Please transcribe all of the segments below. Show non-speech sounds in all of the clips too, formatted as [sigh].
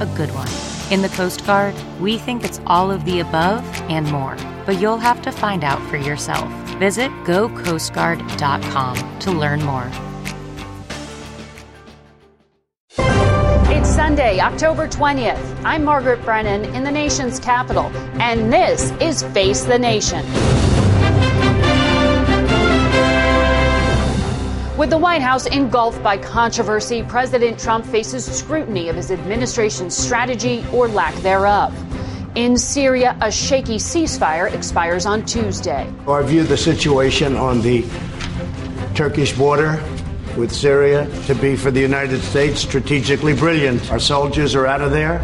a good one? In the Coast Guard, we think it's all of the above and more, but you'll have to find out for yourself. Visit gocoastguard.com to learn more. It's Sunday, October 20th. I'm Margaret Brennan in the nation's capital, and this is Face the Nation. With the White House engulfed by controversy, President Trump faces scrutiny of his administration's strategy or lack thereof. In Syria, a shaky ceasefire expires on Tuesday. I view the situation on the Turkish border with Syria to be for the United States strategically brilliant. Our soldiers are out of there.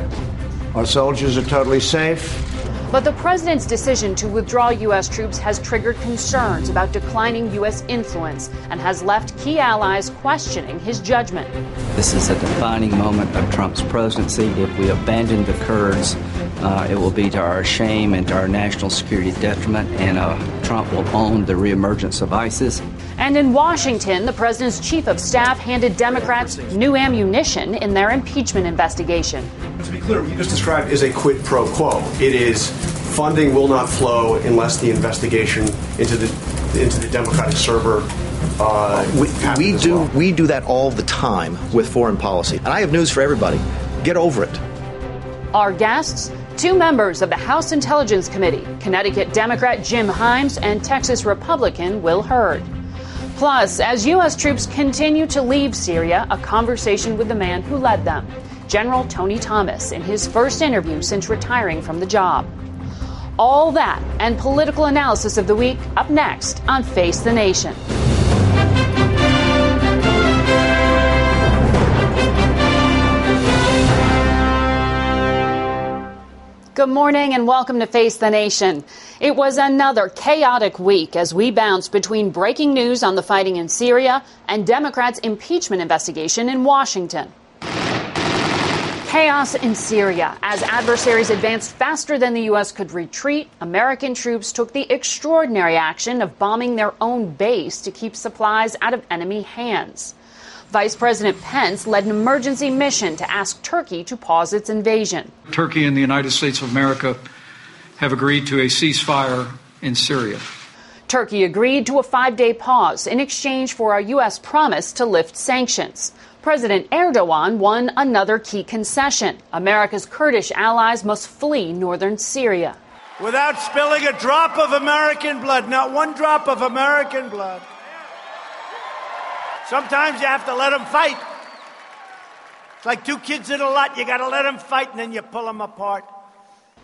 Our soldiers are totally safe. But the president's decision to withdraw U.S. troops has triggered concerns about declining U.S. influence and has left key allies questioning his judgment. This is a defining moment of Trump's presidency. If we abandon the Kurds, uh, it will be to our shame and to our national security detriment, and uh, Trump will own the reemergence of ISIS. And in Washington, the president's chief of staff handed Democrats new ammunition in their impeachment investigation. To be clear, what you just described is a quid pro quo. It is funding will not flow unless the investigation into the into the Democratic server. Uh, we, we do well. we do that all the time with foreign policy, and I have news for everybody. Get over it. Our guests, two members of the House Intelligence Committee, Connecticut Democrat Jim Himes and Texas Republican Will Hurd. Plus, as U.S. troops continue to leave Syria, a conversation with the man who led them, General Tony Thomas, in his first interview since retiring from the job. All that and political analysis of the week up next on Face the Nation. Good morning and welcome to Face the Nation. It was another chaotic week as we bounced between breaking news on the fighting in Syria and Democrats' impeachment investigation in Washington. Chaos in Syria. As adversaries advanced faster than the U.S. could retreat, American troops took the extraordinary action of bombing their own base to keep supplies out of enemy hands. Vice President Pence led an emergency mission to ask Turkey to pause its invasion. Turkey and the United States of America have agreed to a ceasefire in Syria. Turkey agreed to a five day pause in exchange for a U.S. promise to lift sanctions. President Erdogan won another key concession. America's Kurdish allies must flee northern Syria. Without spilling a drop of American blood, not one drop of American blood. Sometimes you have to let them fight. It's like two kids in a lot. You got to let them fight and then you pull them apart.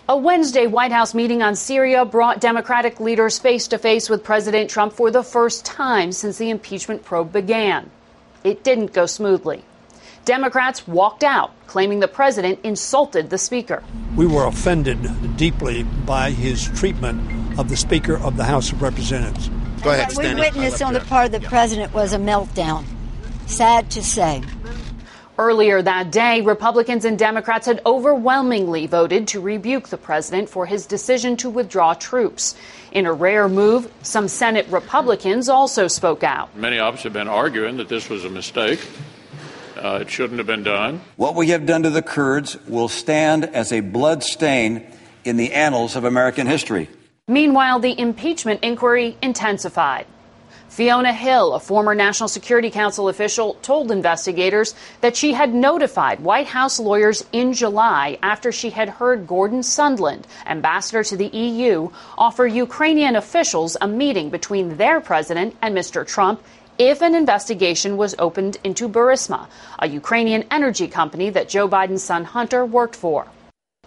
A Wednesday White House meeting on Syria brought Democratic leaders face to face with President Trump for the first time since the impeachment probe began. It didn't go smoothly. Democrats walked out, claiming the president insulted the speaker. We were offended deeply by his treatment of the Speaker of the House of Representatives. Go ahead, What we Stanley. witnessed on the part of the president was a meltdown. Sad to say. Earlier that day, Republicans and Democrats had overwhelmingly voted to rebuke the president for his decision to withdraw troops. In a rare move, some Senate Republicans also spoke out. Many of us have been arguing that this was a mistake. Uh, it shouldn't have been done. What we have done to the Kurds will stand as a blood stain in the annals of American history. Meanwhile, the impeachment inquiry intensified. Fiona Hill, a former National Security Council official, told investigators that she had notified White House lawyers in July after she had heard Gordon Sondland, ambassador to the EU, offer Ukrainian officials a meeting between their president and Mr. Trump if an investigation was opened into Burisma, a Ukrainian energy company that Joe Biden's son Hunter worked for.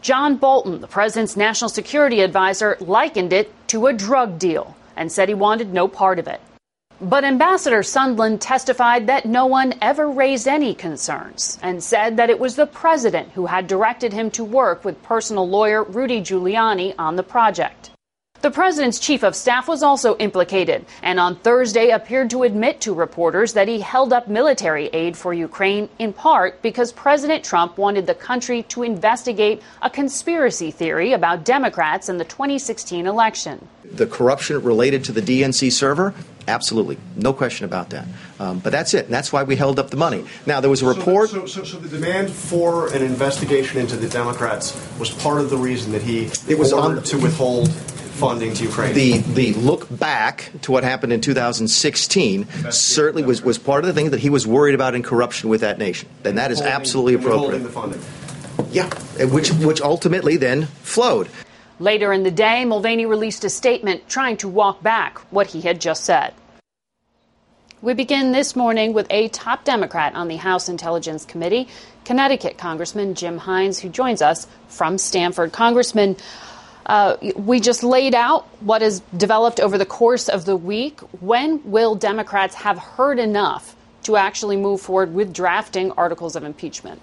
John Bolton, the president's national security advisor, likened it to a drug deal and said he wanted no part of it. But Ambassador Sondland testified that no one ever raised any concerns and said that it was the president who had directed him to work with personal lawyer Rudy Giuliani on the project. The president's chief of staff was also implicated and on Thursday appeared to admit to reporters that he held up military aid for Ukraine in part because President Trump wanted the country to investigate a conspiracy theory about Democrats in the 2016 election. The corruption related to the DNC server, absolutely, no question about that. Um, but that's it. And that's why we held up the money. Now there was a report. So, so, so, the demand for an investigation into the Democrats was part of the reason that he it was ordered on, to withhold funding to Ukraine. The the look back to what happened in 2016 certainly was, was part of the thing that he was worried about in corruption with that nation. And that is absolutely appropriate. The funding. Yeah, which which ultimately then flowed. Later in the day, Mulvaney released a statement trying to walk back what he had just said. We begin this morning with a top Democrat on the House Intelligence Committee, Connecticut Congressman Jim Himes, who joins us from Stamford. Congressman, uh, we just laid out what has developed over the course of the week. When will Democrats have heard enough to actually move forward with drafting articles of impeachment?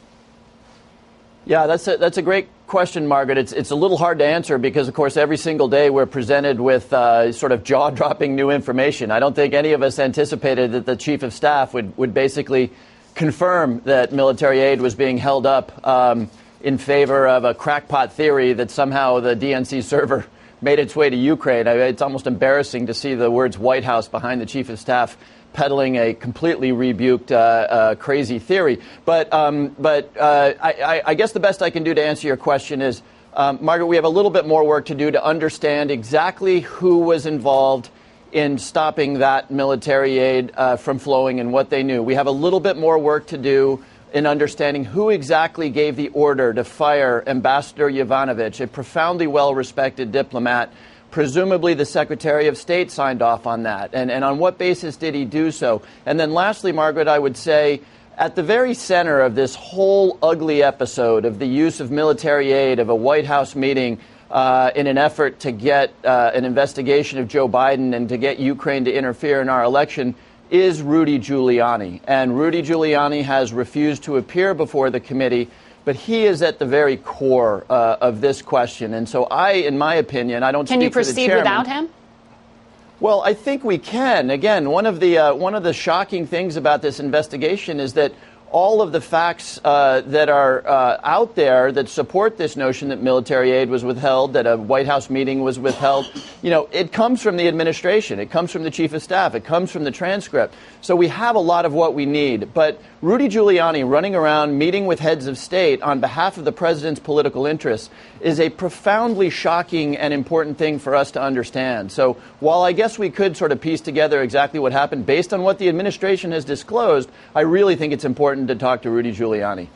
Yeah, that's a, that's a great question, Margaret. It's, it's a little hard to answer because, of course, every single day we're presented with uh, sort of jaw dropping new information. I don't think any of us anticipated that the chief of staff would, would basically confirm that military aid was being held up. Um, in favor of a crackpot theory that somehow the DNC server [laughs] made its way to Ukraine. It's almost embarrassing to see the words White House behind the chief of staff peddling a completely rebuked, uh, uh, crazy theory. But, um, but uh, I, I, guess the best I can do to answer your question is, um, Margaret, we have a little bit more work to do to understand exactly who was involved in stopping that military aid uh, from flowing and what they knew. We have a little bit more work to do in understanding who exactly gave the order to fire Ambassador Yovanovitch, a profoundly well respected diplomat. Presumably, the Secretary of State signed off on that. And, and on what basis did he do so? And then, lastly, Margaret, I would say at the very center of this whole ugly episode of the use of military aid, of a White House meeting uh, in an effort to get uh, an investigation of Joe Biden and to get Ukraine to interfere in our election, is Rudy Giuliani. And Rudy Giuliani has refused to appear before the committee, but he is at the very core uh, of this question. And so I, in my opinion, I don't Can you proceed without him? Well, I think we can. Again, one of the uh, one of the shocking things about this investigation is that all of the facts uh, that are uh, out there that support this notion that military aid was withheld, that a White House meeting was withheld, you know, it comes from the administration. It comes from the chief of staff. It comes from the transcript. So we have a lot of what we need. But Rudy Giuliani running around meeting with heads of state on behalf of the president's political interests is a profoundly shocking and important thing for us to understand. So while I guess we could sort of piece together exactly what happened based on what the administration has disclosed, I really think it's important to talk to Rudy Giuliani.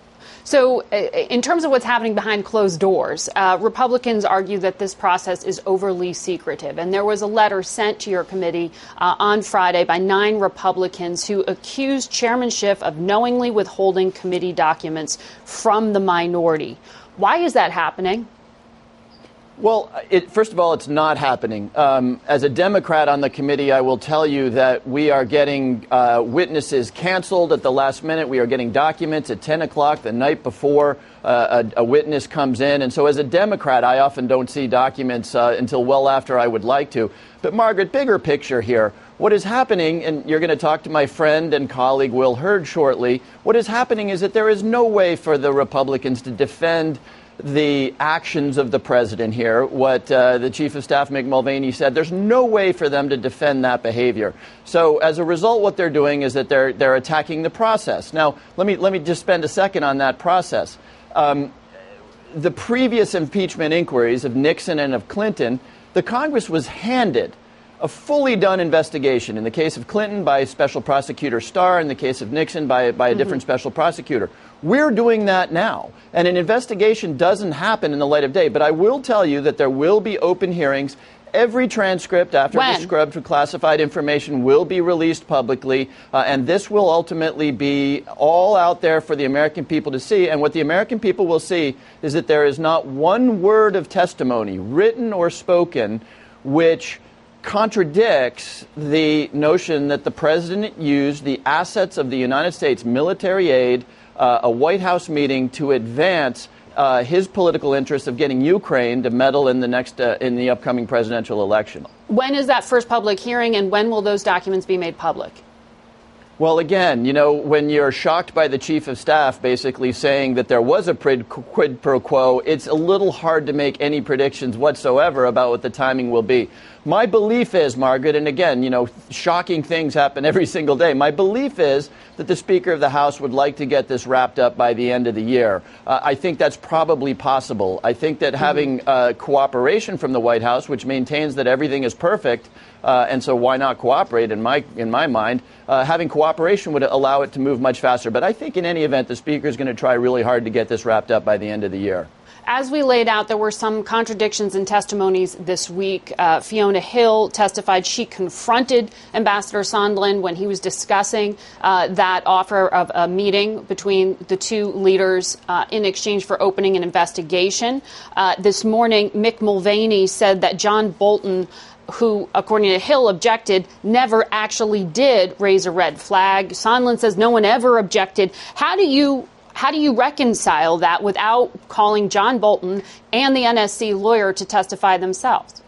So, uh, in terms of what's happening behind closed doors, uh, Republicans argue that this process is overly secretive. And there was a letter sent to your committee uh, on Friday by nine Republicans who accused Chairman Schiff of knowingly withholding committee documents from the minority. Why is that happening? Well, it, first of all, it's not happening. Um, as a Democrat on the committee, I will tell you that we are getting uh, witnesses canceled at the last minute. We are getting documents at 10 o'clock the night before uh, a, a, witness comes in. And so, as a Democrat, I often don't see documents uh, until well after I would like to. But, Margaret, bigger picture here. What is happening, and you're going to talk to my friend and colleague Will Hurd shortly, what is happening is that there is no way for the Republicans to defend the actions of the president here, what uh, the chief of staff Mick Mulvaney said, there's no way for them to defend that behavior. So as a result, what they're doing is that they're they're attacking the process. Now, let me let me just spend a second on that process. Um, the previous impeachment inquiries of Nixon and of Clinton, the Congress was handed a fully done investigation. In the case of Clinton, by Special Prosecutor Starr. In the case of Nixon, by, by a mm-hmm. different special prosecutor. We're doing that now. And an investigation doesn't happen in the light of day. But I will tell you that there will be open hearings every transcript after when? the scrubbed for classified information will be released publicly, uh, and this will ultimately be all out there for the American people to see. And what the American people will see is that there is not one word of testimony, written or spoken, which contradicts the notion that the president used the assets of the United States military aid, uh, a White House meeting to advance uh, his political interest of getting Ukraine to meddle in the next uh, in the upcoming presidential election. When is that first public hearing, and when will those documents be made public? Well, again, you know, when you're shocked by the chief of staff basically saying that there was a quid pro quo, it's a little hard to make any predictions whatsoever about what the timing will be. My belief is, Margaret, and again, you know, shocking things happen [laughs] every single day. My belief is that the Speaker of the House would like to get this wrapped up by the end of the year. Uh, I think that's probably possible. I think that having uh, cooperation from the White House, which maintains that everything is perfect, uh, and so why not cooperate? In my in my mind, uh, having cooperation would allow it to move much faster. But I think in any event, the speaker is going to try really hard to get this wrapped up by the end of the year. As we laid out, there were some contradictions in testimonies this week. Uh, Fiona Hill testified she confronted Ambassador Sondland when he was discussing uh, that offer of a meeting between the two leaders uh, in exchange for opening an investigation. Uh, this morning, Mick Mulvaney said that John Bolton who, according to Hill, objected, never actually did raise a red flag. Sondland says no one ever objected. How do you how do you reconcile that without calling John Bolton and the NSC lawyer to testify themselves?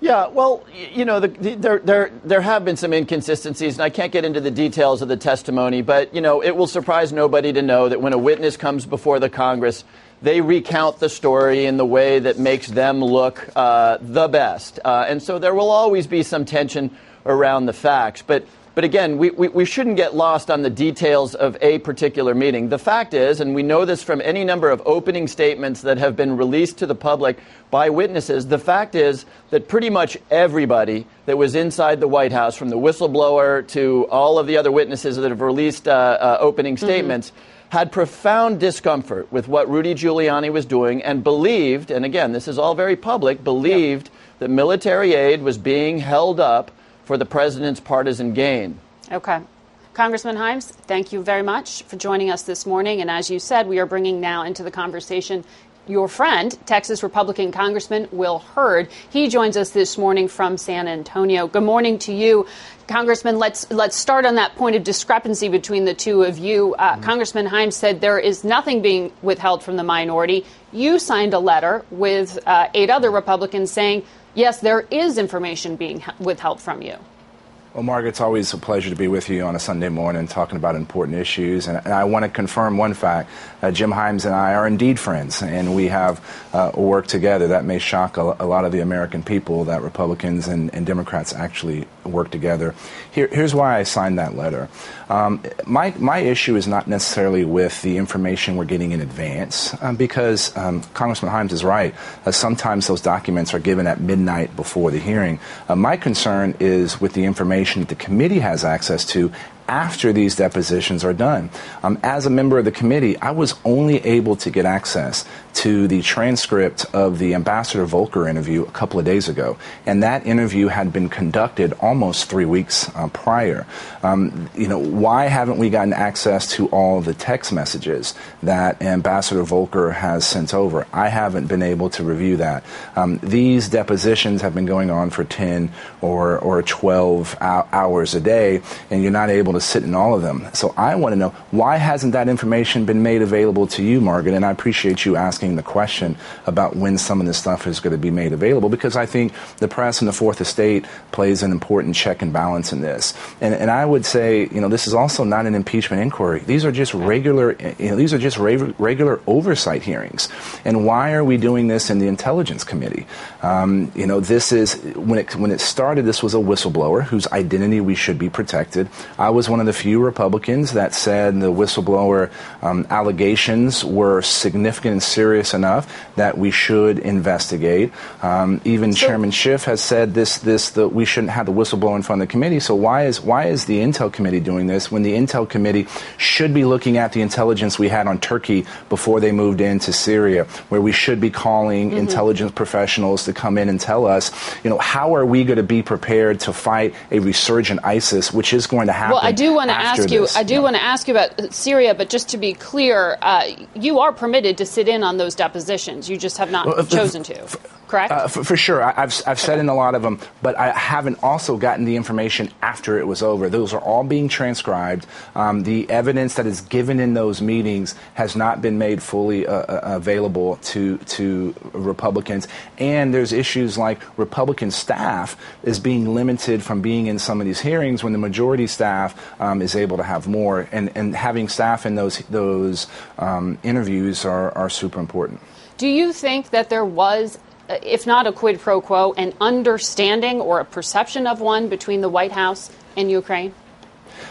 Yeah, well, you know, the, the, there, there, there have been some inconsistencies, and I can't get into the details of the testimony, but, you know, it will surprise nobody to know that when a witness comes before the Congress, they recount the story in the way that makes them look uh, the best. Uh, and so there will always be some tension around the facts. But, but again, we, we, we, shouldn't get lost on the details of a particular meeting. The fact is, and we know this from any number of opening statements that have been released to the public by witnesses, the fact is that pretty much everybody that was inside the White House, from the whistleblower to all of the other witnesses that have released uh, uh opening mm-hmm. statements, mm-hmm had profound discomfort with what Rudy Giuliani was doing and believed, and again, this is all very public, believed that military aid was being held up for the president's partisan gain. Okay. Congressman Himes, thank you very much for joining us this morning. And as you said, we are bringing now into the conversation your friend, Texas Republican Congressman Will Hurd. He joins us this morning from San Antonio. Good morning to you. Congressman, let's let's start on that point of discrepancy between the two of you. Uh, mm-hmm. Congressman Himes said there is nothing being withheld from the minority. You signed a letter with uh, eight other Republicans saying, yes, there is information being withheld from you. Well, Margaret, it's always a pleasure to be with you on a Sunday morning talking about important issues. And, and I want to confirm one fact. Uh, Jim Himes and I are indeed friends, and we have uh, worked together. That may shock a, a, lot of the American people that Republicans and, and Democrats actually work together. Here, here's why I signed that letter. Um, my, my issue is not necessarily with the information we're getting in advance, um, because um, Congressman Himes is right. Uh, sometimes those documents are given at midnight before the hearing. Uh, my concern is with the information that the committee has access to after these depositions are done. Um, as a member of the committee, I was only able to get access to the transcript of the Ambassador Volker interview a couple of days ago, and that interview had been conducted almost three weeks uh, prior. Um, you know, why haven't we gotten access to all the text messages that Ambassador Volker has sent over? I haven't been able to review that. Um, these depositions have been going on for 10 or, or 12 hours a day, and you're not able to sit in all of them. So I want to know why hasn't that information been made available to you, Margaret? And I appreciate you asking asking the question about when some of this stuff is going to be made available because I think the press and the Fourth Estate plays an important check and balance in this. And, and I would say, you know, this is also not an impeachment inquiry. These are just regular, you know, these are just re- regular oversight hearings. And why are we doing this in the Intelligence Committee? Um, you know, this is when it when it started. This was a whistleblower whose identity we should be protected. I was one of the few Republicans that said the whistleblower um, allegations were significant and serious enough that we should investigate. Um, even so, Chairman Schiff has said this this that we shouldn't have the whistleblower in front of the committee. So why is why is the Intel Committee doing this when the Intel Committee should be looking at the intelligence we had on Turkey before they moved into Syria, where we should be calling mm-hmm. intelligence professionals to come in and tell us, you know, how are we going to be prepared to fight a resurgent ISIS, which is going to happen. Well, I do want to ask this. you. I do yeah. want to ask you about Syria, but just to be clear, uh, you are permitted to sit in on those depositions. You just have not well, chosen to. Correct? Uh, for, for, sure. I, have I've sat in a lot of them, but I haven't also gotten the information after it was over. Those are all being transcribed. Um, the evidence that is given in those meetings has not been made fully uh, uh available to to Republicans, and there's issues like Republican staff is being limited from being in some of these hearings when the majority staff um, is able to have more, and, and having staff in those those um, interviews are, are super important. Do you think that there was if not a quid pro quo, an understanding or a perception of one between the White House and Ukraine?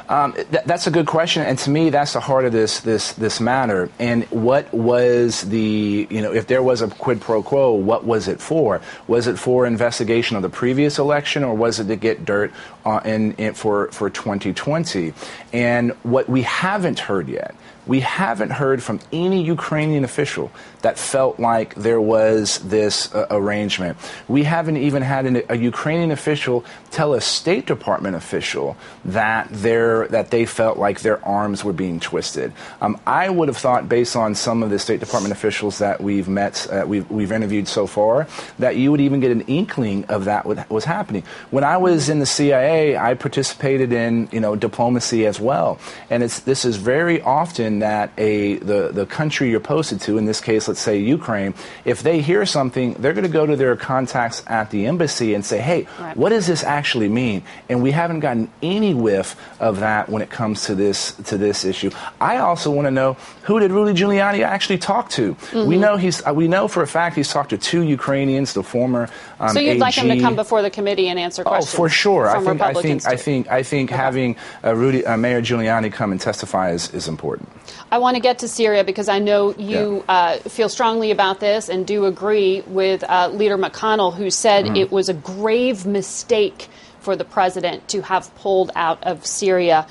Um, th- that's a good question, and to me, that's the heart of this this this matter. And what was the you know if there was a quid pro quo, what was it for? Was it for investigation of the previous election, or was it to get dirt uh, in, in for for 2020? And what we haven't heard yet we haven't heard from any Ukrainian official that felt like there was this uh, arrangement. We haven't even had an, a Ukrainian official tell a State Department official that that they felt like their arms were being twisted. Um, I would have thought, based on some of the State Department officials that we've met, uh, we've, we've interviewed so far, that you would even get an inkling of that what was happening. When I was in the CIA, I participated in you know diplomacy as well, and it's this is very often that a the, the country you're posted to, in this case, let's say Ukraine, if they hear something, they're going to go to their contacts at the embassy and say, hey, right. what does this actually mean? And we haven't gotten any whiff of that when it comes to this to this issue. I also want to know who did Rudy Giuliani actually talk to? Mm-hmm. We know he's we know for a fact he's talked to two Ukrainians, the former. Um, so you'd AG. like him to come before the committee and answer questions? Oh, for sure. I think I think I think I think okay. having uh, Rudy uh, Mayor Giuliani come and testify is, is important. I want to get to Syria because I know you yeah. uh, feel strongly about this and do agree with uh, Leader McConnell, who said mm-hmm. it was a grave mistake for the president to have pulled out of Syria.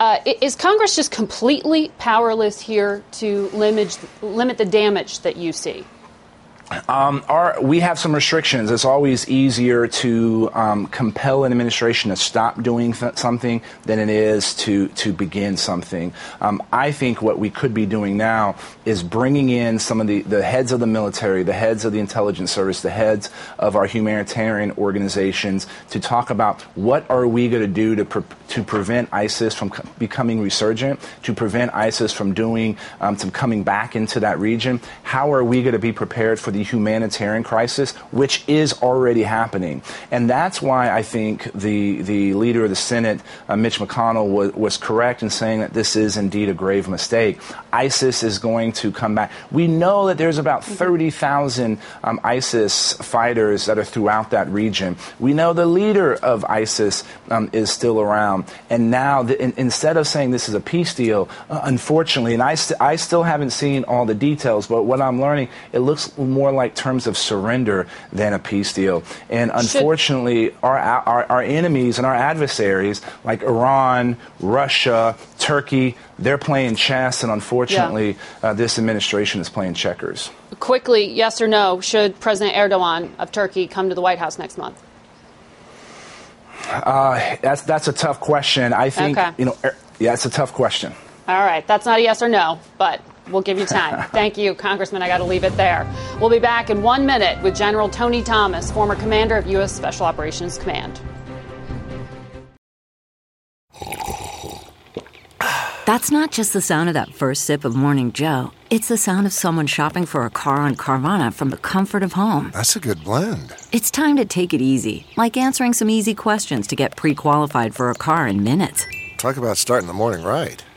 Uh, is Congress just completely powerless here to limit, limit the damage that you see? Um, our, we have some restrictions. It's always easier to um, compel an administration to stop doing th- something than it is to to begin something. Um, I think what we could be doing now is bringing in some of the, the heads of the military, the heads of the intelligence service, the heads of our humanitarian organizations to talk about what are we going to do to pre- to prevent ISIS from co- becoming resurgent, to prevent ISIS from doing um, to coming back into that region. How are we going to be prepared for the the humanitarian crisis, which is already happening. And that's why I think the, the leader of the Senate, uh, Mitch McConnell, was, was correct in saying that this is indeed a grave mistake. ISIS is going to come back. We know that there's about 30,000 um, ISIS fighters that are throughout that region. We know the leader of ISIS um, is still around. And now, the, in, instead of saying this is a peace deal, uh, unfortunately, and I, st- I still haven't seen all the details, but what I'm learning, it looks more more like terms of surrender than a peace deal. And unfortunately, our, our, our enemies and our adversaries, like Iran, Russia, Turkey, they're playing chess, and unfortunately, yeah. uh, this administration is playing checkers. Quickly, yes or no, should President Erdogan of Turkey come to the White House next month? Uh, that's that's a tough question. I think okay. you know. Er, yeah, it's a tough question. All right, that's not a yes or no, but We'll give you time. [laughs] Thank you, Congressman. I got to leave it there. We'll be back in one minute with General Tony Thomas, former commander of U.S. Special Operations Command. That's not just the sound of that first sip of Morning Joe. It's the sound of someone shopping for a car on Carvana from the comfort of home. That's a good blend. It's time to take it easy, like answering some easy questions to get pre qualified for a car in minutes. Talk about starting the morning right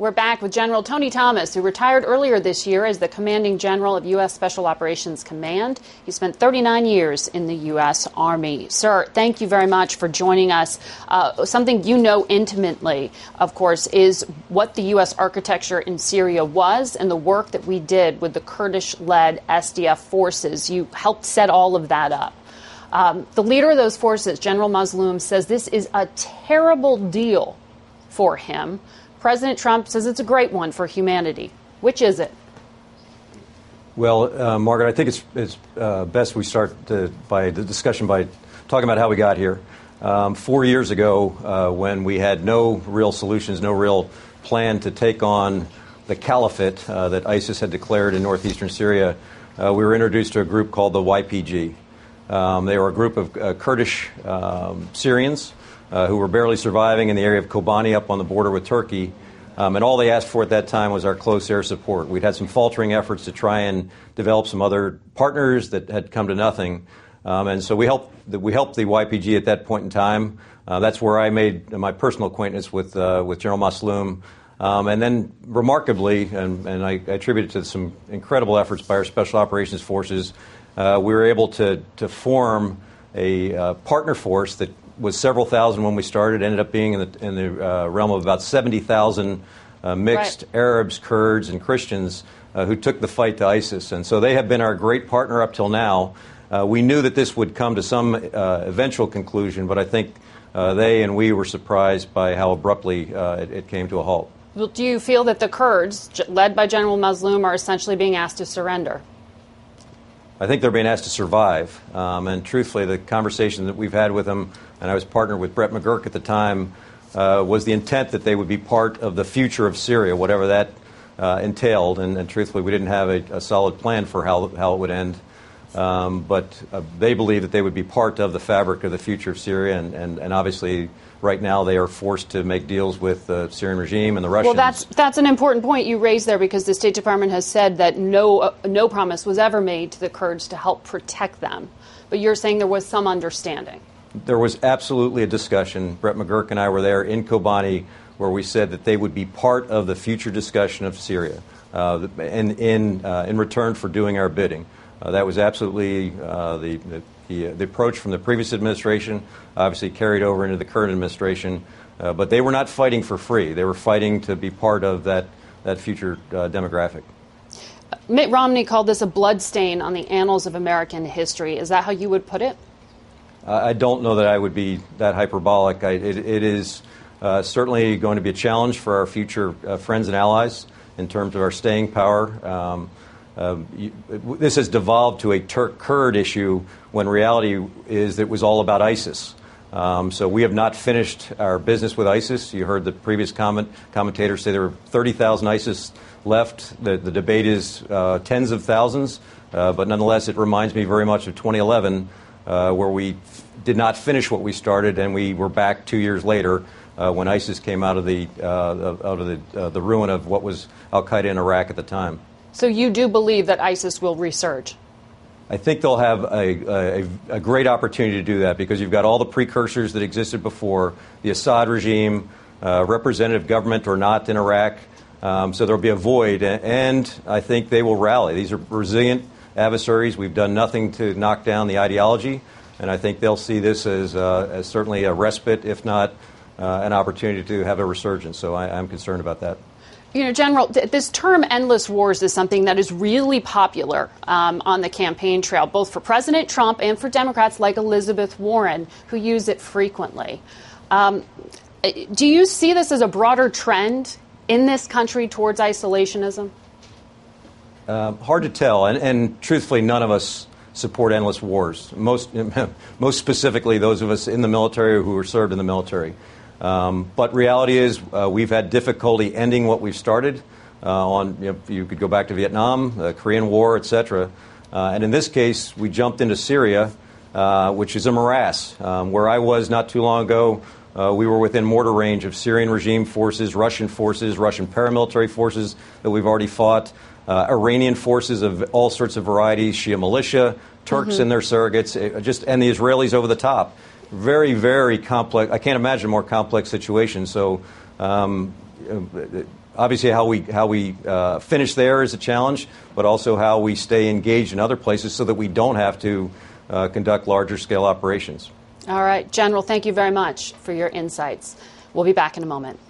We're back with General Tony Thomas, who retired earlier this year as the commanding general of U.S. Special Operations Command. He spent 39 years in the U.S. Army. Sir, thank you very much for joining us. Uh, something you know intimately, of course, is what the U.S. architecture in Syria was and the work that we did with the Kurdish led SDF forces. You helped set all of that up. Um, the leader of those forces, General Mazloum, says this is a terrible deal for him. President Trump says it's a great one for humanity. Which is it? Well, uh, Margaret, I think it's, it's uh, best we start to, by the discussion by talking about how we got here. Um, four years ago, uh, when we had no real solutions, no real plan to take on the caliphate uh, that ISIS had declared in northeastern Syria, uh, we were introduced to a group called the YPG. Um, they were a group of uh, Kurdish um, Syrians uh, who were barely surviving in the area of Kobani up on the border with Turkey. Um, and all they asked for at that time was our close air support. We'd had some faltering efforts to try and develop some other partners that had come to nothing. Um, and so we helped, the, we helped the YPG at that point in time. Uh, that's where I made my personal acquaintance with, uh, with General Mazloum. Um, and then, remarkably, and, and I, I, attribute it to some incredible efforts by our Special Operations Forces, uh, we were able to, to form a uh, partner force that was several thousand when we started, ended up being in the, in the uh, realm of about 70,000 uh, mixed right. Arabs, Kurds, and Christians uh, who took the fight to ISIS. And so they have been our great partner up till now. Uh, we knew that this would come to some uh, eventual conclusion, but I think uh, they and we were surprised by how abruptly it, it, came to a halt. Well, do you feel that the Kurds, led by General Mazloum, are essentially being asked to surrender? I think they're being asked to survive. Um, and truthfully, the conversation that we've had with them and I was partnered with Brett McGurk at the time, uh, was the intent that they would be part of the future of Syria, whatever that uh, entailed. And, and, truthfully, we didn't have a, a, solid plan for how, how it would end. Um, but uh, they believe that they would be part of the fabric of the future of Syria, and, and, and obviously, right now they are forced to make deals with the Syrian regime and the Russians. Well, that's that's an important point you raised there because the State Department has said that no uh, no promise was ever made to the Kurds to help protect them. But you're saying there was some understanding there was absolutely a discussion. Brett McGurk and I were there in Kobani where we said that they would be part of the future discussion of Syria uh, and in, uh, in return for doing our bidding. Uh, that was absolutely uh, the, the, the, the, approach from the previous administration, obviously carried over into the current administration. Uh, but they were not fighting for free. They were fighting to be part of that, that future uh, demographic. Mitt Romney called this a bloodstain on the annals of American history. Is that how you would put it? I don't know that I would be that hyperbolic. I, it, it is uh, certainly going to be a challenge for our future uh, friends and allies in terms of our staying power. Um, uh, you, this has devolved to a Turk Kurd issue when reality is that it was all about ISIS. Um, so we have not finished our business with ISIS. You heard the previous comment, commentator say there were 30,000 ISIS left. The, the debate is uh, tens of thousands, uh, but nonetheless, it reminds me very much of 2011 uh, where we did not finish what we started, and we were back two years later uh, when ISIS came out of the uh, out of the uh, the ruin of what was Al Qaeda in Iraq at the time. So you do believe that ISIS will resurge? I think they'll have a, a, a, great opportunity to do that because you've got all the precursors that existed before the Assad regime, uh, representative government or not in Iraq. Um, so there'll be a void, and I think they will rally. These are resilient adversaries. We've done nothing to knock down the ideology, and I think they'll see this as, uh, as certainly a respite, if not uh, an opportunity to have a resurgence. So I, am concerned about that. You know, General, th- this term endless wars is something that is really popular um, on the campaign trail, both for President Trump and for Democrats like Elizabeth Warren, who use it frequently. Um, do you see this as a broader trend in this country towards isolationism? Uh, hard to tell, and, and, truthfully, none of us support endless wars. Most, [laughs] most specifically, those of us in the military who were served in the military. Um, but reality is, uh, we've had difficulty ending what we've started. Uh, on you, know, you, could go back to Vietnam, the Korean War, etc. Uh, and in this case, we jumped into Syria, uh, which is a morass. Um, where I was not too long ago, uh, we were within mortar range of Syrian regime forces, Russian forces, Russian paramilitary forces that we've already fought uh, Iranian forces of all sorts of varieties, Shia militia, Turks mm-hmm. and their surrogates, uh, just and the Israelis over the top. Very, very complex. I can't imagine a more complex situation. So, um, obviously how we how we uh, finish there is a challenge, but also how we stay engaged in other places so that we don't have to uh, conduct larger scale operations. All right, General, thank you very much for your insights. We'll be back in a moment.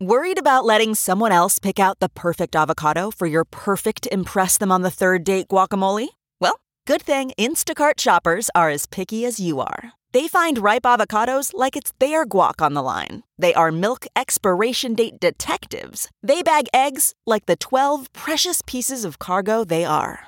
Worried about letting someone else pick out the perfect avocado for your perfect Impress Them on the Third Date guacamole? Well, good thing Instacart shoppers are as picky as you are. They find ripe avocados like it's their guac on the line. They are milk expiration date detectives. They bag eggs like the 12 precious pieces of cargo they are.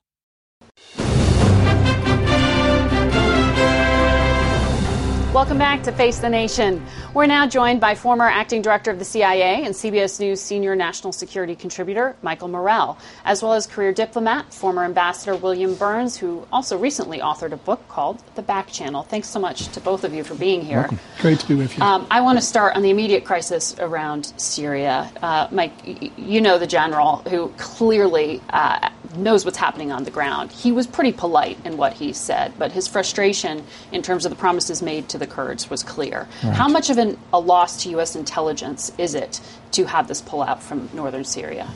Welcome back to Face the Nation. We're now joined by former acting director of the CIA and CBS News senior national security contributor Michael Morell, as well as career diplomat, former ambassador William Burns, who also recently authored a book called The Back Channel. Thanks so much to both of you for being here. Welcome. Great to be with you. Um, I want to start on the immediate crisis around Syria. Uh, Mike, you know the general who clearly uh, knows what's happening on the ground. He was pretty polite in what he said, but his frustration in terms of the promises made to the Kurds was clear. Right. How much of an, a loss to U.S. intelligence is it to have this pullout from northern Syria?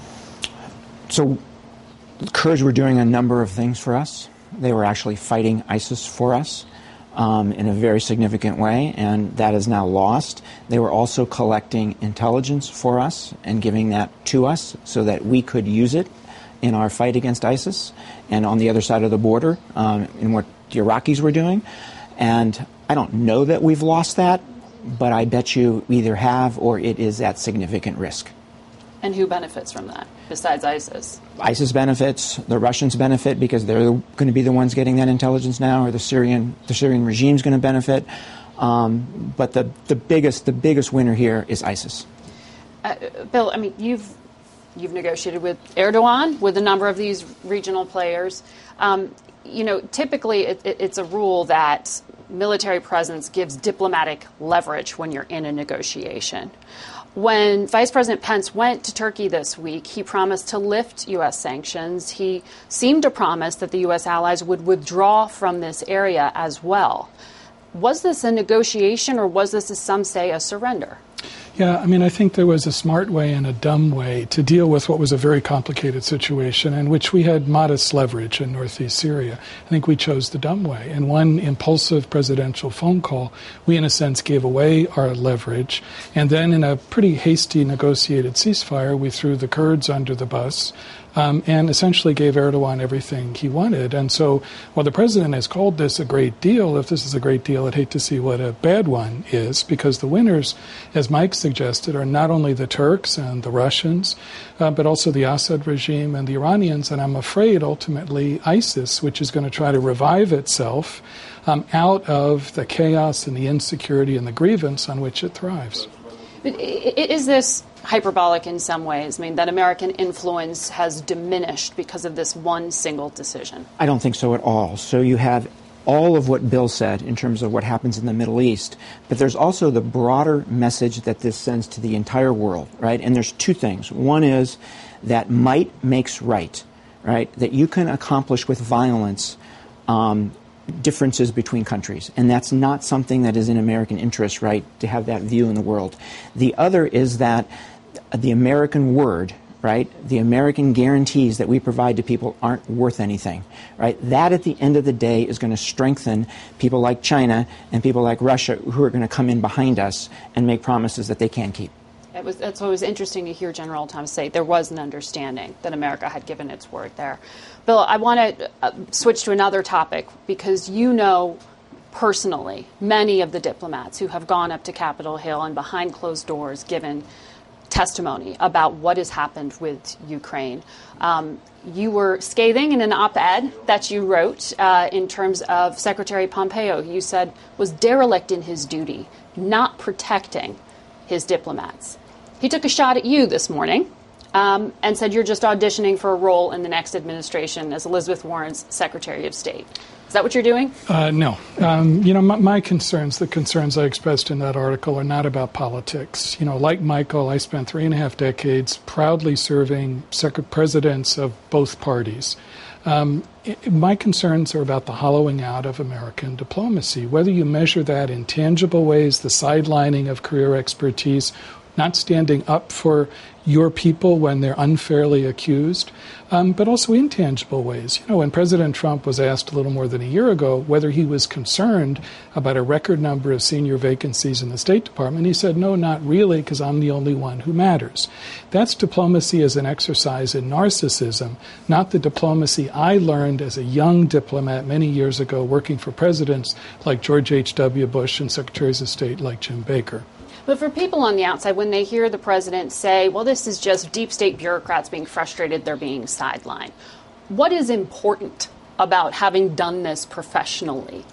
So, the Kurds were doing a number of things for us. They were actually fighting ISIS for us. Um, in a very significant way, and that is now lost. They were also collecting intelligence for us and giving that to us so that we could use it in our fight against ISIS and on the other side of the border um, in what the Iraqis were doing. And I don't know that we've lost that, but I bet you either have or it is at significant risk. And who benefits from that besides ISIS? ISIS benefits. The Russians benefit because they're going to be the ones getting that intelligence now, or the Syrian the Syrian regime is going to benefit. Um, but the, the biggest the biggest winner here is ISIS. Uh, Bill, I mean, you've you've negotiated with Erdogan, with a number of these regional players. Um, you know, typically it, it, it's a rule that military presence gives diplomatic leverage when you're in a negotiation. When Vice President Pence went to Turkey this week, he promised to lift U.S. sanctions. He seemed to promise that the U.S. allies would withdraw from this area as well. Was this a negotiation or was this, as some say, a surrender? Yeah, I mean, I think there was a smart way and a dumb way to deal with what was a very complicated situation in which we had modest leverage in northeast Syria. I think we chose the dumb way. In one impulsive presidential phone call, we, in a sense, gave away our leverage. And then, in a pretty hasty negotiated ceasefire, we threw the Kurds under the bus um, and essentially gave Erdogan everything he wanted. And so, while the president has called this a great deal, if this is a great deal, I'd hate to see what a bad one is, because the winners, as Mike suggested, are not only the Turks and the Russians, uh, but also the Assad regime and the Iranians, and I'm afraid ultimately ISIS, which is going to try to revive itself um, out of the chaos and the insecurity and the grievance on which it thrives. Is this hyperbolic in some ways? I mean, that American influence has diminished because of this one single decision? I don't think so at all. So you have all of what Bill said in terms of what happens in the Middle East, but there's also the broader message that this sends to the entire world, right? And there's two things. One is that might makes right, right? That you can accomplish with violence um, differences between countries. And that's not something that is in American interest, right, to have that view in the world. The other is that the American word, right, the American guarantees that we provide to people aren't worth anything, right? That at the end of the day is going to strengthen people like China and people like Russia who are going to come in behind us and make promises that they can't keep. It was, that's what was interesting to hear General Thomas say. There was an understanding that America had given its word there. Bill, I want to uh, switch to another topic because you know personally many of the diplomats who have gone up to Capitol Hill and behind closed doors given testimony about what has happened with Ukraine. Um, you were scathing in an op ed that you wrote uh, in terms of Secretary Pompeo, you said was derelict in his duty, not protecting his diplomats. He took a shot at you this morning um, and said you're just auditioning for a role in the next administration as Elizabeth Warren's Secretary of State. Is that what you're doing? Uh, no. Um, you know, my, my, concerns, the concerns I expressed in that article, are not about politics. You know, like Michael, I spent three and a half decades proudly serving sec- presidents of both parties. Um, it, my concerns are about the hollowing out of American diplomacy. Whether you measure that in tangible ways, the sidelining of career expertise, not standing up for your people when they're unfairly accused, um, but also intangible ways. You know, when President Trump was asked a little more than a year ago whether he was concerned about a record number of senior vacancies in the State Department, he said, no, not really, because I'm the only one who matters. That's diplomacy as an exercise in narcissism, not the diplomacy I learned as a young diplomat many years ago working for presidents like George H.W. Bush and secretaries of state like Jim Baker. But for people on the outside, when they hear the president say, well, this is just deep state bureaucrats being frustrated, they're being sidelined, what is important about having done this professionally?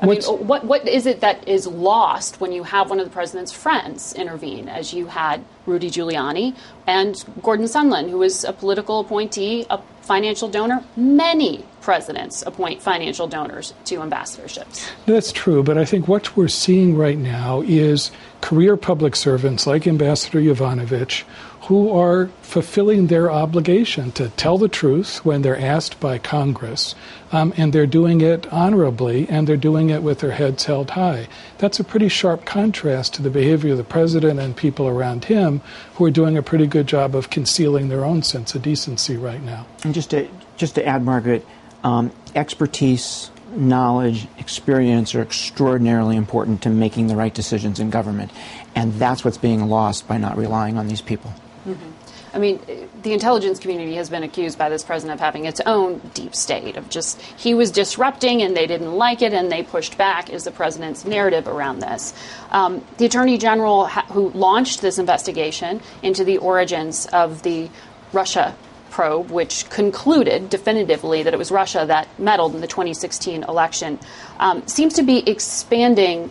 I mean, what, what is it that is lost when you have one of the president's friends intervene, as you had Rudy Giuliani and Gordon Sondland, was a political appointee, a financial donor? Many presidents appoint financial donors to ambassadorships. That's true, but I think what we're seeing right now is career public servants like Ambassador Yovanovitch who are fulfilling their obligation to tell the truth when they're asked by Congress, um, and they're doing it honorably and they're doing it with their heads held high. That's a pretty sharp contrast to the behavior of the president and people around him who are doing a pretty good job of concealing their own sense of decency right now. Just to, just to add, Margaret, um, expertise, knowledge, experience are extraordinarily important to making the right decisions in government. And that's what's being lost by not relying on these people. Mm-hmm. I mean, the intelligence community has been accused by this president of having its own deep state, of just he was disrupting and they didn't like it and they pushed back, is the president's narrative around this. Um, the attorney general ha- who launched this investigation into the origins of the Russia probe, which concluded definitively that it was Russia that meddled in the 2016 election, um, seems to be expanding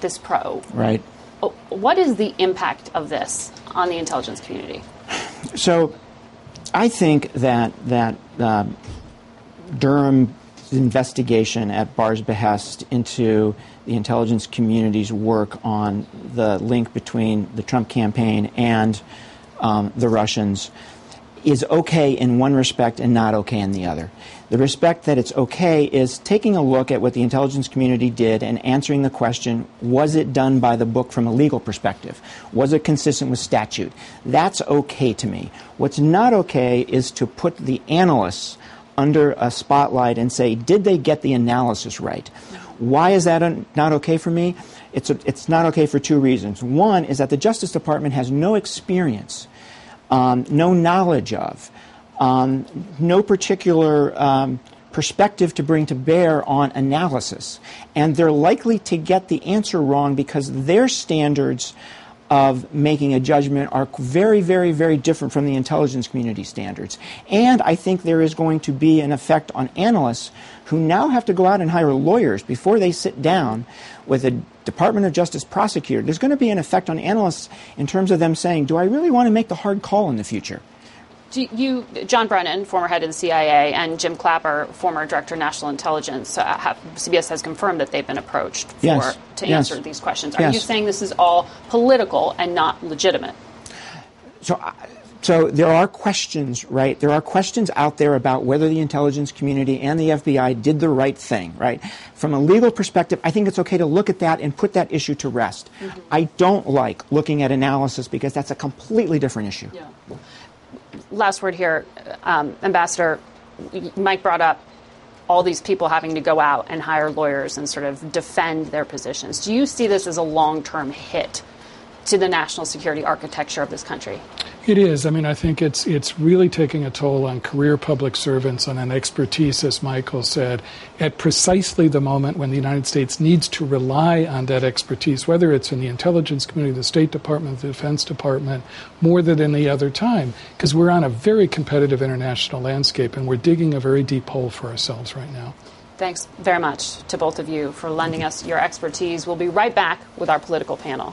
this probe. Right. Oh, what is the impact of this on the intelligence community? So, I think that that uh, Durham's investigation at Barr's behest into the intelligence community's work on the link between the Trump campaign and um, the Russians is okay in one respect and not okay in the other. The respect that it's okay is taking a look at what the intelligence community did and answering the question was it done by the book from a legal perspective? Was it consistent with statute? That's okay to me. What's not okay is to put the analysts under a spotlight and say, did they get the analysis right? Why is that not okay for me? It's, a, it's not okay for two reasons. One is that the Justice Department has no experience um, no knowledge of, um, no particular um, perspective to bring to bear on analysis. And they're likely to get the answer wrong because their standards of making a judgment are very, very, very different from the intelligence community standards. And I think there is going to be an effect on analysts who now have to go out and hire lawyers before they sit down with a Department of Justice prosecutor. There's going to be an effect on analysts in terms of them saying, do I really want to make the hard call in the future? you, John Brennan, former head of the CIA, and Jim Clapper, former director of national intelligence, uh, have, CBS has confirmed that they've been approached for, yes. to yes. answer these questions. Are yes. you saying this is all political and not legitimate? So, so there are questions, right? There are questions out there about whether the intelligence community and the FBI did the right thing, right? From a legal perspective, I think it's okay to look at that and put that issue to rest. Mm-hmm. I don't like looking at analysis because that's a completely different issue. Yeah. Last word here, um, Ambassador. Mike brought up all these people having to go out and hire lawyers and sort of defend their positions. Do you see this as a long term hit to the national security architecture of this country? It is. I mean, I think it's it's really taking a toll on career public servants and an expertise, as Michael said, at precisely the moment when the United States needs to rely on that expertise, whether it's in the intelligence community, the State Department, the Defense Department, more than any other time, because we're on a very competitive international landscape and we're digging a very deep hole for ourselves right now. Thanks very much to both of you for lending us your expertise. We'll be right back with our political panel.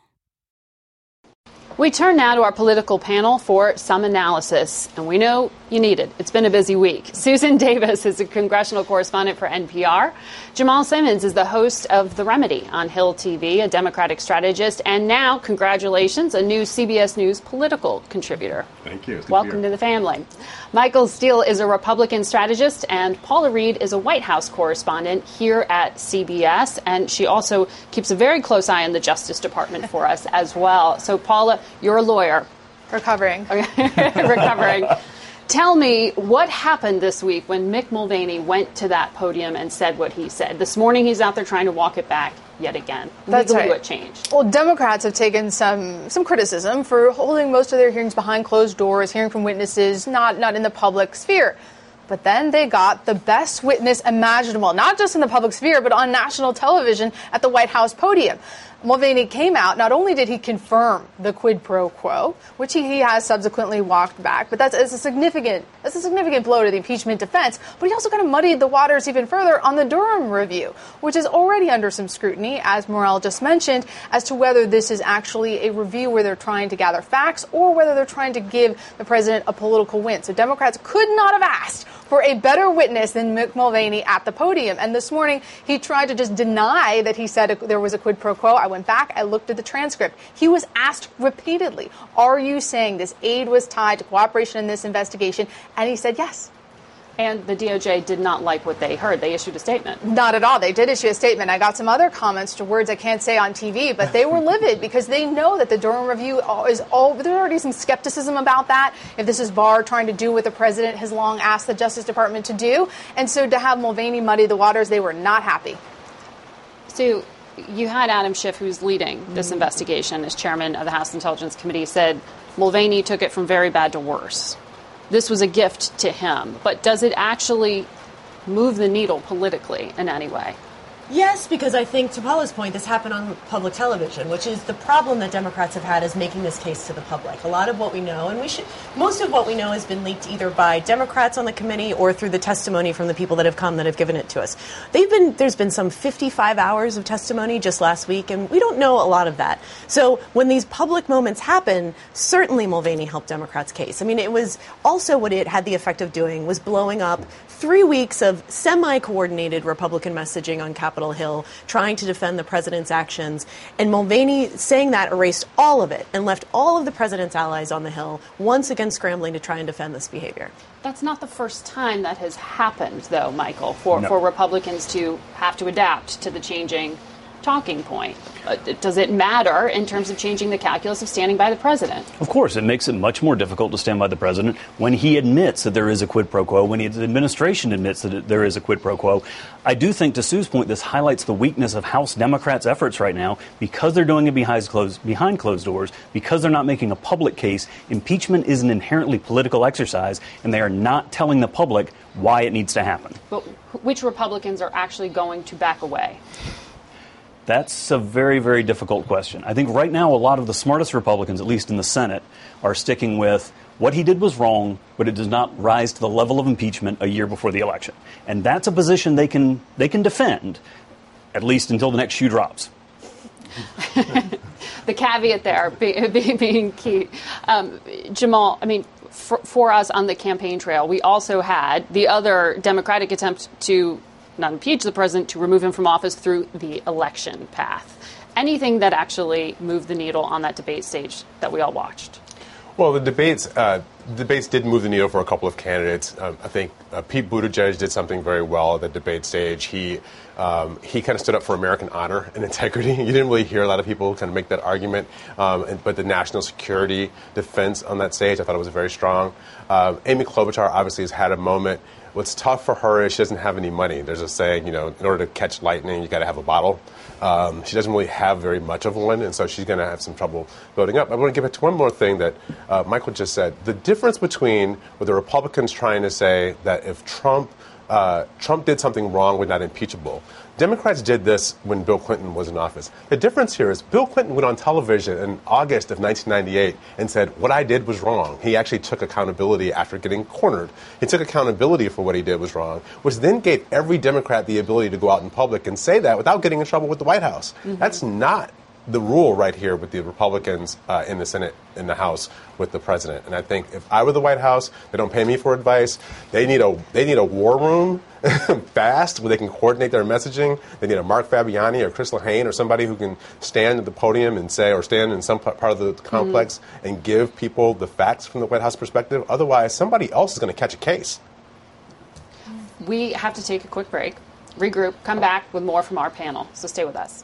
We turn now to our political panel for some analysis, and we know you need it. It's been a busy week. [laughs] Susan Davis is a congressional correspondent for NPR. Jamal Simmons is the host of The Remedy on Hill TV, a Democratic strategist, and now, congratulations, a new CBS News political contributor. Thank you. Welcome to the family. Michael Steele is a Republican strategist, and Paula Reid is a White House correspondent here at CBS, and she also keeps a very close eye on the Justice Department for us as well. So, Paula, you're a lawyer. Recovering. [laughs] Recovering. Tell me what happened this week when Mick Mulvaney went to that podium and said what he said. This morning he's out there trying to walk it back yet again. That's Legally, right. what changed? Well, Democrats have taken some some criticism for holding most of their hearings behind closed doors, hearing from witnesses not not in the public sphere. But then they got the best witness imaginable, not just in the public sphere, but on national television at the White House podium. Mulvaney came out. Not only did he confirm the quid pro quo, which he, he has subsequently walked back, but that's, that's a significant that's a significant blow to the impeachment defense. But he also kind of muddied the waters even further on the Durham review, which is already under some scrutiny, as Morell just mentioned, as to whether this is actually a review where they're trying to gather facts or whether they're trying to give the president a political win. So Democrats could not have asked for a better witness than Mick Mulvaney at the podium. And this morning, he tried to just deny that he said there was a quid pro quo. I went back, I looked at the transcript. He was asked repeatedly, Are you saying this aid was tied to cooperation in this investigation? And he said yes. And the DOJ did not like what they heard. They issued a statement. Not at all. They did issue a statement. I got some other comments to words I can't say on TV, but they were livid because they know that the Durham review is all. There's already some skepticism about that. If this is Barr trying to do what the president has long asked the Justice Department to do, and so to have Mulvaney muddy the waters, they were not happy. So you had Adam Schiff, who's leading this mm-hmm. investigation as chairman of the House Intelligence Committee, said Mulvaney took it from very bad to worse. This was a gift to him, but does it actually move the needle politically in any way? Yes, because I think, to Paula's point, this happened on public television, which is the problem that Democrats have had is making this case to the public. A lot of what we know, and we should, most of what we know has been leaked either by Democrats on the committee or through the testimony from the people that have come that have given it to us. They've been, there's been some 55 hours of testimony just last week, and we don't know a lot of that. So when these public moments happen, certainly Mulvaney helped Democrats' case. I mean, it was also what it had the effect of doing was blowing up three weeks of semi coordinated Republican messaging on Capitol Hill, trying to defend the president's actions. And Mulvaney saying that erased all of it and left all of the president's allies on the Hill, once again scrambling to try and defend this behavior. That's not the first time that has happened, though, Michael, for, No. for Republicans to have to adapt to the changing talking point. Uh, does it matter in terms of changing the calculus of standing by the president? Of course, it makes it much more difficult to stand by the president when he admits that there is a quid pro quo, when his administration admits that there is a quid pro quo. I do think, to Sue's point, this highlights the weakness of House Democrats' efforts right now because they're doing it behind closed, behind closed doors, because they're not making a public case. Impeachment is an inherently political exercise, and they are not telling the public why it needs to happen. But which Republicans are actually going to back away? That's a very, very difficult question. I think right now a lot of the smartest Republicans, at least in the Senate, are sticking with what he did was wrong, but it does not rise to the level of impeachment a year before the election. And that's a position they can they can defend, at least until the next shoe drops. [laughs] the caveat there be, be, being key. Um, Jamal, I mean, for, for us on the campaign trail, we also had the other Democratic attempt to not impeach the president, to remove him from office through the election path. Anything that actually moved the needle on that debate stage that we all watched? Well, the debates uh, debates did move the needle for a couple of candidates. Um, I think uh, Pete Buttigieg did something very well at the debate stage. He um, he kind of stood up for American honor and [laughs] integrity. You didn't really hear a lot of people kind of make that argument. Um, and, but the national security defense on that stage, I thought it was very strong. Uh, Amy Klobuchar obviously has had a moment. What's tough for her is she doesn't have any money. There's a saying, you know, in order to catch lightning, you got to have a bottle. Um, she doesn't really have very much of one, and so she's going to have some trouble building up. I want to give it to one more thing that uh, Michael just said. The difference between what the Republicans trying to say that if Trump uh, Trump did something wrong we're not impeachable. Democrats did this when Bill Clinton was in office. The difference here is Bill Clinton went on television in August of 1998 and said, What I did was wrong. He actually took accountability after getting cornered. He took accountability for what he did was wrong, which then gave every Democrat the ability to go out in public and say that without getting in trouble with the White House. Mm-hmm. That's not the rule right here with the Republicans uh, in the Senate, in the House, with the president. And I think if I were the White House, they don't pay me for advice. They need a they need a war room [laughs] fast where they can coordinate their messaging. They need a Mark Fabiani or Chris Lehane or somebody who can stand at the podium and say, or stand in some part of the complex mm-hmm. and give people the facts from the White House perspective. Otherwise, somebody else is going to catch a case. We have to take a quick break, regroup, come back with more from our panel. So stay with us.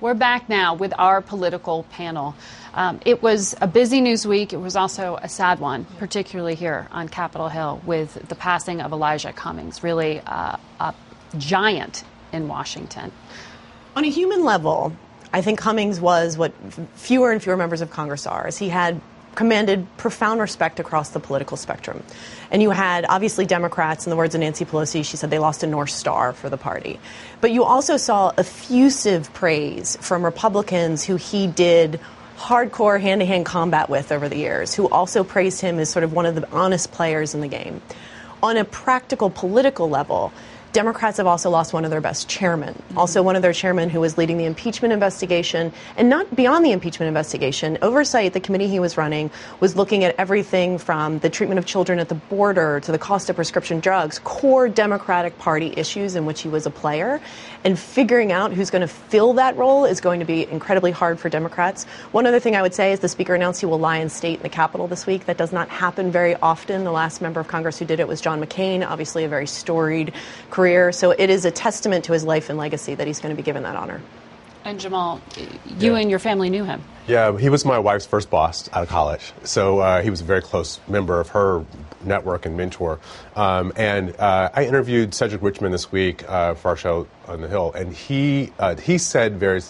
We're back now with our political panel. Um, it was a busy news week. It was also a sad one, particularly here on Capitol Hill with the passing of Elijah Cummings, really uh, a giant in Washington. On a human level, I think Cummings was what fewer and fewer members of Congress are, as he had commanded profound respect across the political spectrum. And you had obviously Democrats, in the words of Nancy Pelosi, she said they lost a North Star for the party. But you also saw effusive praise from Republicans who he did hardcore hand to hand combat with over the years, who also praised him as sort of one of the honest players in the game. On a practical political level, Democrats have also lost one of their best chairmen, mm-hmm. also one of their chairmen who was leading the impeachment investigation. And not beyond the impeachment investigation, oversight, the committee he was running, was looking at everything from the treatment of children at the border to the cost of prescription drugs, core Democratic Party issues in which he was a player. And figuring out who's going to fill that role is going to be incredibly hard for Democrats. One other thing I would say is the Speaker announced he will lie in state in the Capitol this week. That does not happen very often. The last member of Congress who did it was John McCain, obviously a very storied career. So it is a testament to his life and legacy that he's going to be given that honor. And Jamal, you yeah. and your family knew him. Yeah, he was my wife's first boss out of college. So uh, he was a very close member of her network and mentor. Um, and uh, I interviewed Cedric Richmond this week uh, for our show on the Hill, and he uh, he said very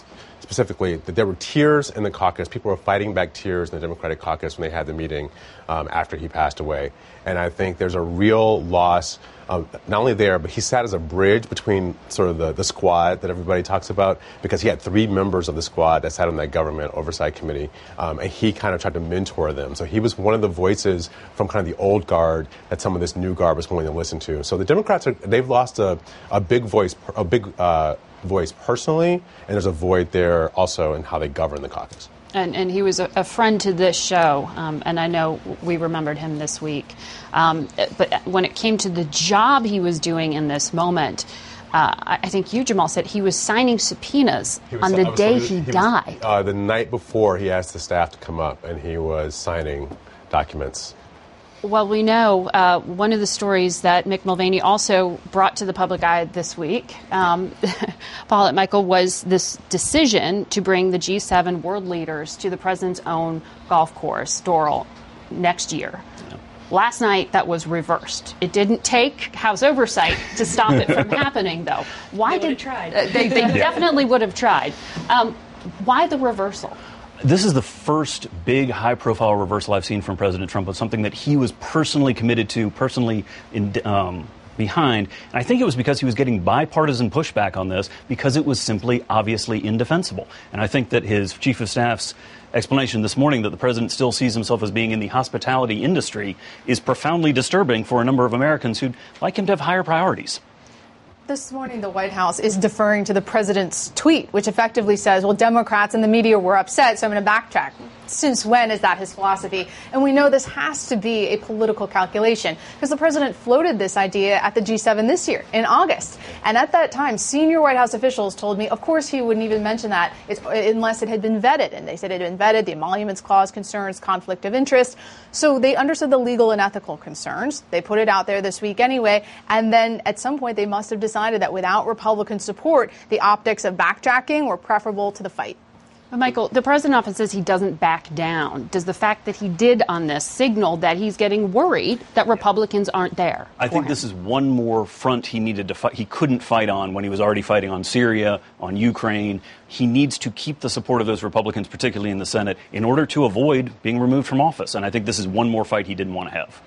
specifically that there were tears in the caucus. People were fighting back tears in the Democratic caucus when they had the meeting um, after he passed away. And I think there's a real loss um, not only there, but he sat as a bridge between sort of the, the squad that everybody talks about because he had three members of the squad that sat on that government oversight committee, um, and he kind of tried to mentor them. So he was one of the voices from kind of the old guard that some of this new guard was going to listen to. So the Democrats are they've lost a, a big voice, a big uh, voice personally, and there's a void there also in how they govern the caucus. And, and, he was a, a, friend to this show, um, and I know we remembered him this week. Um, but when it came to the job he was doing in this moment, uh, I think you, Jamal, said he was signing subpoenas was, on the day he, he died. Was, uh, the night before, he asked the staff to come up, and he was signing documents well, we know uh, one of the stories that Mick Mulvaney also brought to the public eye this week, um, [laughs] Paulette Michael, was this decision to bring the G7 world leaders to the president's own golf course, Doral, next year. Last night, that was reversed. It didn't take House oversight to stop it from [laughs] happening, though. Why they did tried? Uh, they, they [laughs] definitely would have tried. Um, why the reversal? This is the first big high profile reversal I've seen from President Trump of something that he was personally committed to, personally in, um, behind. And I think it was because he was getting bipartisan pushback on this because it was simply obviously indefensible. And I think that his chief of staff's explanation this morning that the president still sees himself as being in the hospitality industry is profoundly disturbing for a number of Americans who'd like him to have higher priorities. This morning, the White House is deferring to the president's tweet, which effectively says, well, Democrats and the media were upset, so I'm going to backtrack. Since when is that his philosophy? And we know this has to be a political calculation because the president floated this idea at the G7 this year in August. And at that time, senior White House officials told me, of course, he wouldn't even mention that unless it had been vetted. And they said it had been vetted, the emoluments clause concerns, conflict of interest. So they understood the legal and ethical concerns. They put it out there this week anyway. And then at some point, they must have decided that without Republican support, the optics of backtracking were preferable to the fight. But Michael, the president often says he doesn't back down. Does the fact that he did on this signal that he's getting worried that Republicans aren't there? I think him? this is one more front he needed to fight. He couldn't fight on when he was already fighting on Syria, on Ukraine. He needs to keep the support of those Republicans, particularly in the Senate, in order to avoid being removed from office. And I think this is one more fight he didn't want to have.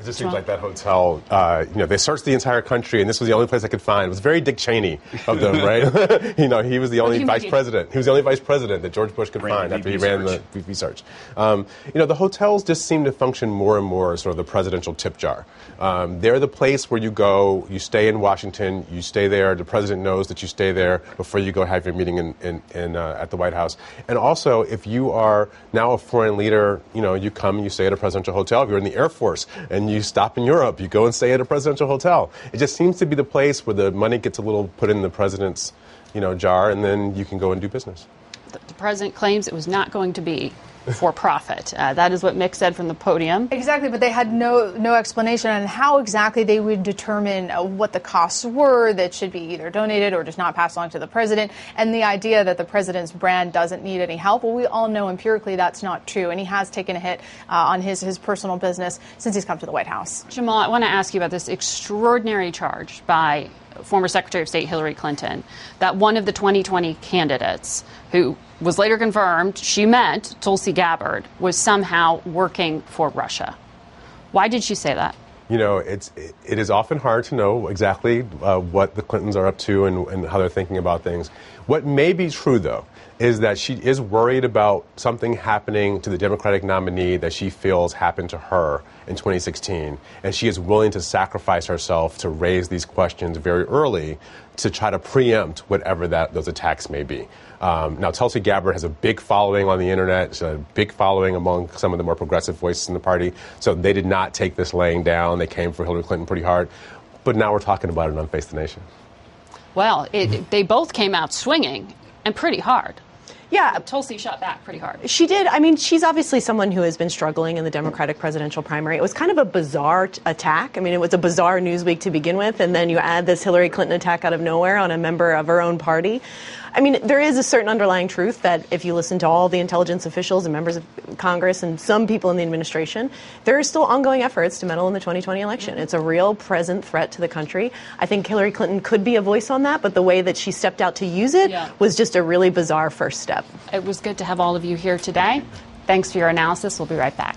It just seems like that hotel, uh, you know, they searched the entire country, and this was the only place I could find. It was very Dick Cheney of them, [laughs] right? [laughs] you know, he was the only vice mean? president. He was the only vice president that George Bush could ran find after he ran search. the VP search. Um, you know, the hotels just seem to function more and more as sort of the presidential tip jar. Um, they're the place where you go, you stay in Washington, you stay there. The president knows that you stay there before you go have your meeting in, in, in uh, at the White House. And also, if you are now a foreign leader, you know, you come you stay at a presidential hotel. If you're in the Air Force and you stop in Europe, you go and stay at a presidential hotel. It just seems to be the place where the money gets a little put in the president's, you know, jar, and then you can go and do business. The, president claims it was not going to be for profit. Uh, that is what Mick said from the podium. Exactly, but they had no no explanation on how exactly they would determine uh, what the costs were that should be either donated or just not passed along to the president. And the idea that the president's brand doesn't need any help. Well, we all know empirically that's not true, and he has taken a hit uh, on his his personal business since he's come to the White House. Jamal, I want to ask you about this extraordinary charge by former Secretary of State Hillary Clinton that one of the 2020 candidates who was later confirmed she met Tulsi Gabbard was somehow working for Russia. Why did she say that? You know, it's it is often hard to know exactly uh, what the Clintons are up to and, and how they're thinking about things. What may be true, though, is that she is worried about something happening to the Democratic nominee that she feels happened to her in 2016, and she is willing to sacrifice herself to raise these questions very early to try to preempt whatever that those attacks may be. Um, now, Tulsi Gabbard has a big following on the internet, a big following among some of the more progressive voices in the party. So they did not take this laying down. They came for Hillary Clinton pretty hard. But now we're talking about it on Face the Nation. Well, it, they both came out swinging and pretty hard. Yeah. Tulsi shot back pretty hard. She did. I mean, she's obviously someone who has been struggling in the Democratic presidential primary. It was kind of a bizarre t- attack. I mean, it was a bizarre news week to begin with, and then you add this Hillary Clinton attack out of nowhere on a member of her own party. I mean, there is a certain underlying truth that if you listen to all the intelligence officials and members of Congress and some people in the administration, there are still ongoing efforts to meddle in the 2020 election. Mm-hmm. It's a real present threat to the country. I think Hillary Clinton could be a voice on that, but the way that she stepped out to use it yeah. was just a really bizarre first step. It was good to have all of you here today. Thanks for your analysis. We'll be right back.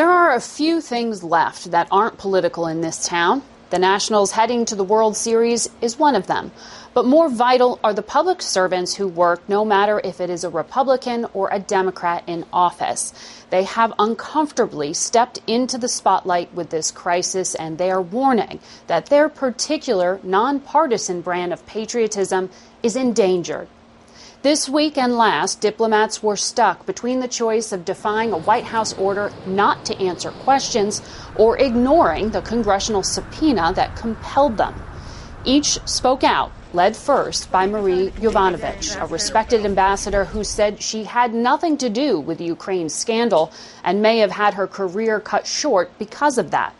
There are a few things left that aren't political in this town. The Nationals heading to the World Series is one of them. But more vital are the public servants who work no matter if it is a Republican or a Democrat in office. They have uncomfortably stepped into the spotlight with this crisis, and they are warning that their particular nonpartisan brand of patriotism is endangered this week and last, diplomats were stuck between the choice of defying a White House order not to answer questions or ignoring the congressional subpoena that compelled them. Each spoke out, led first by Marie Yovanovitch, a respected ambassador who said she had nothing to do with the Ukraine scandal and may have had her career cut short because of that.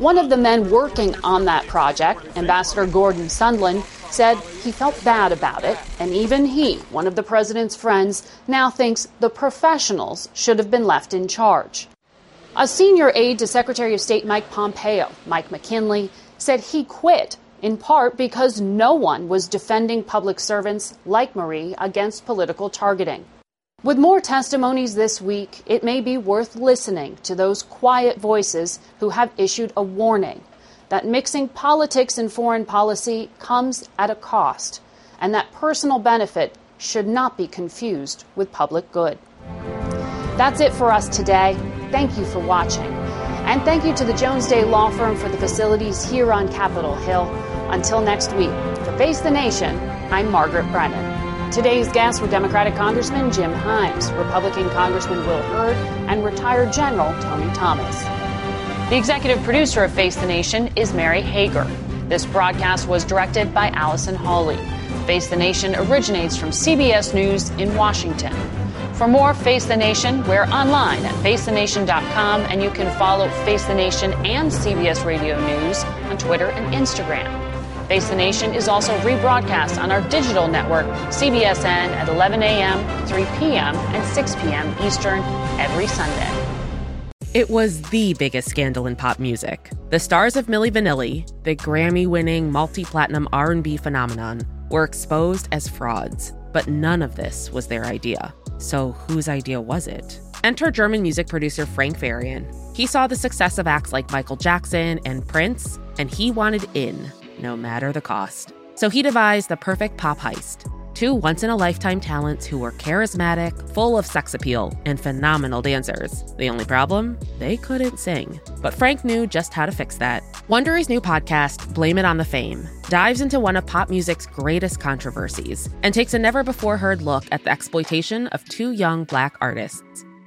One of the men working on that project, Ambassador Gordon Sondland, said he felt bad about it, and even he, one of the president's friends, now thinks the professionals should have been left in charge. A senior aide to Secretary of State Mike Pompeo, Mike McKinley, said he quit in part because no one was defending public servants like Marie against political targeting. With more testimonies this week, it may be worth listening to those quiet voices who have issued a warning that mixing politics and foreign policy comes at a cost, and that personal benefit should not be confused with public good. That's it for us today. Thank you for watching. And thank you to the Jones Day Law Firm for the facilities here on Capitol Hill. Until next week, for Face the Nation, I'm Margaret Brennan. Today's guests were Democratic Congressman Jim Himes, Republican Congressman Will Hurd, and retired General Tony Thomas. The executive producer of Face the Nation is Mary Hager. This broadcast was directed by Allison Hawley. Face the Nation originates from CBS News in Washington. For more Face the Nation, we're online at facethenation.com and you can follow Face the Nation and CBS Radio News on Twitter and Instagram. Face the Nation is also rebroadcast on our digital network, CBSN, at 11 a.m., 3 p.m., and 6 p.m. Eastern every Sunday. It was the biggest scandal in pop music. The stars of Milli Vanilli, the Grammy-winning multi-platinum R&B phenomenon, were exposed as frauds, but none of this was their idea. So whose idea was it? Enter German music producer Frank Farian. He saw the success of acts like Michael Jackson and Prince, and he wanted in, no matter the cost. So he devised the perfect pop heist two once in a lifetime talents who were charismatic, full of sex appeal, and phenomenal dancers. The only problem? They couldn't sing. But Frank knew just how to fix that. Wondery's new podcast, Blame It on the Fame, dives into one of pop music's greatest controversies and takes a never before heard look at the exploitation of two young black artists.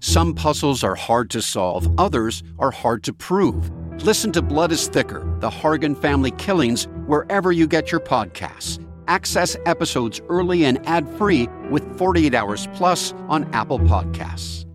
Some puzzles are hard to solve, others are hard to prove. Listen to Blood is Thicker The Hargan Family Killings wherever you get your podcasts Access episodes early and ad free with 48 Hours Plus on Apple Podcasts.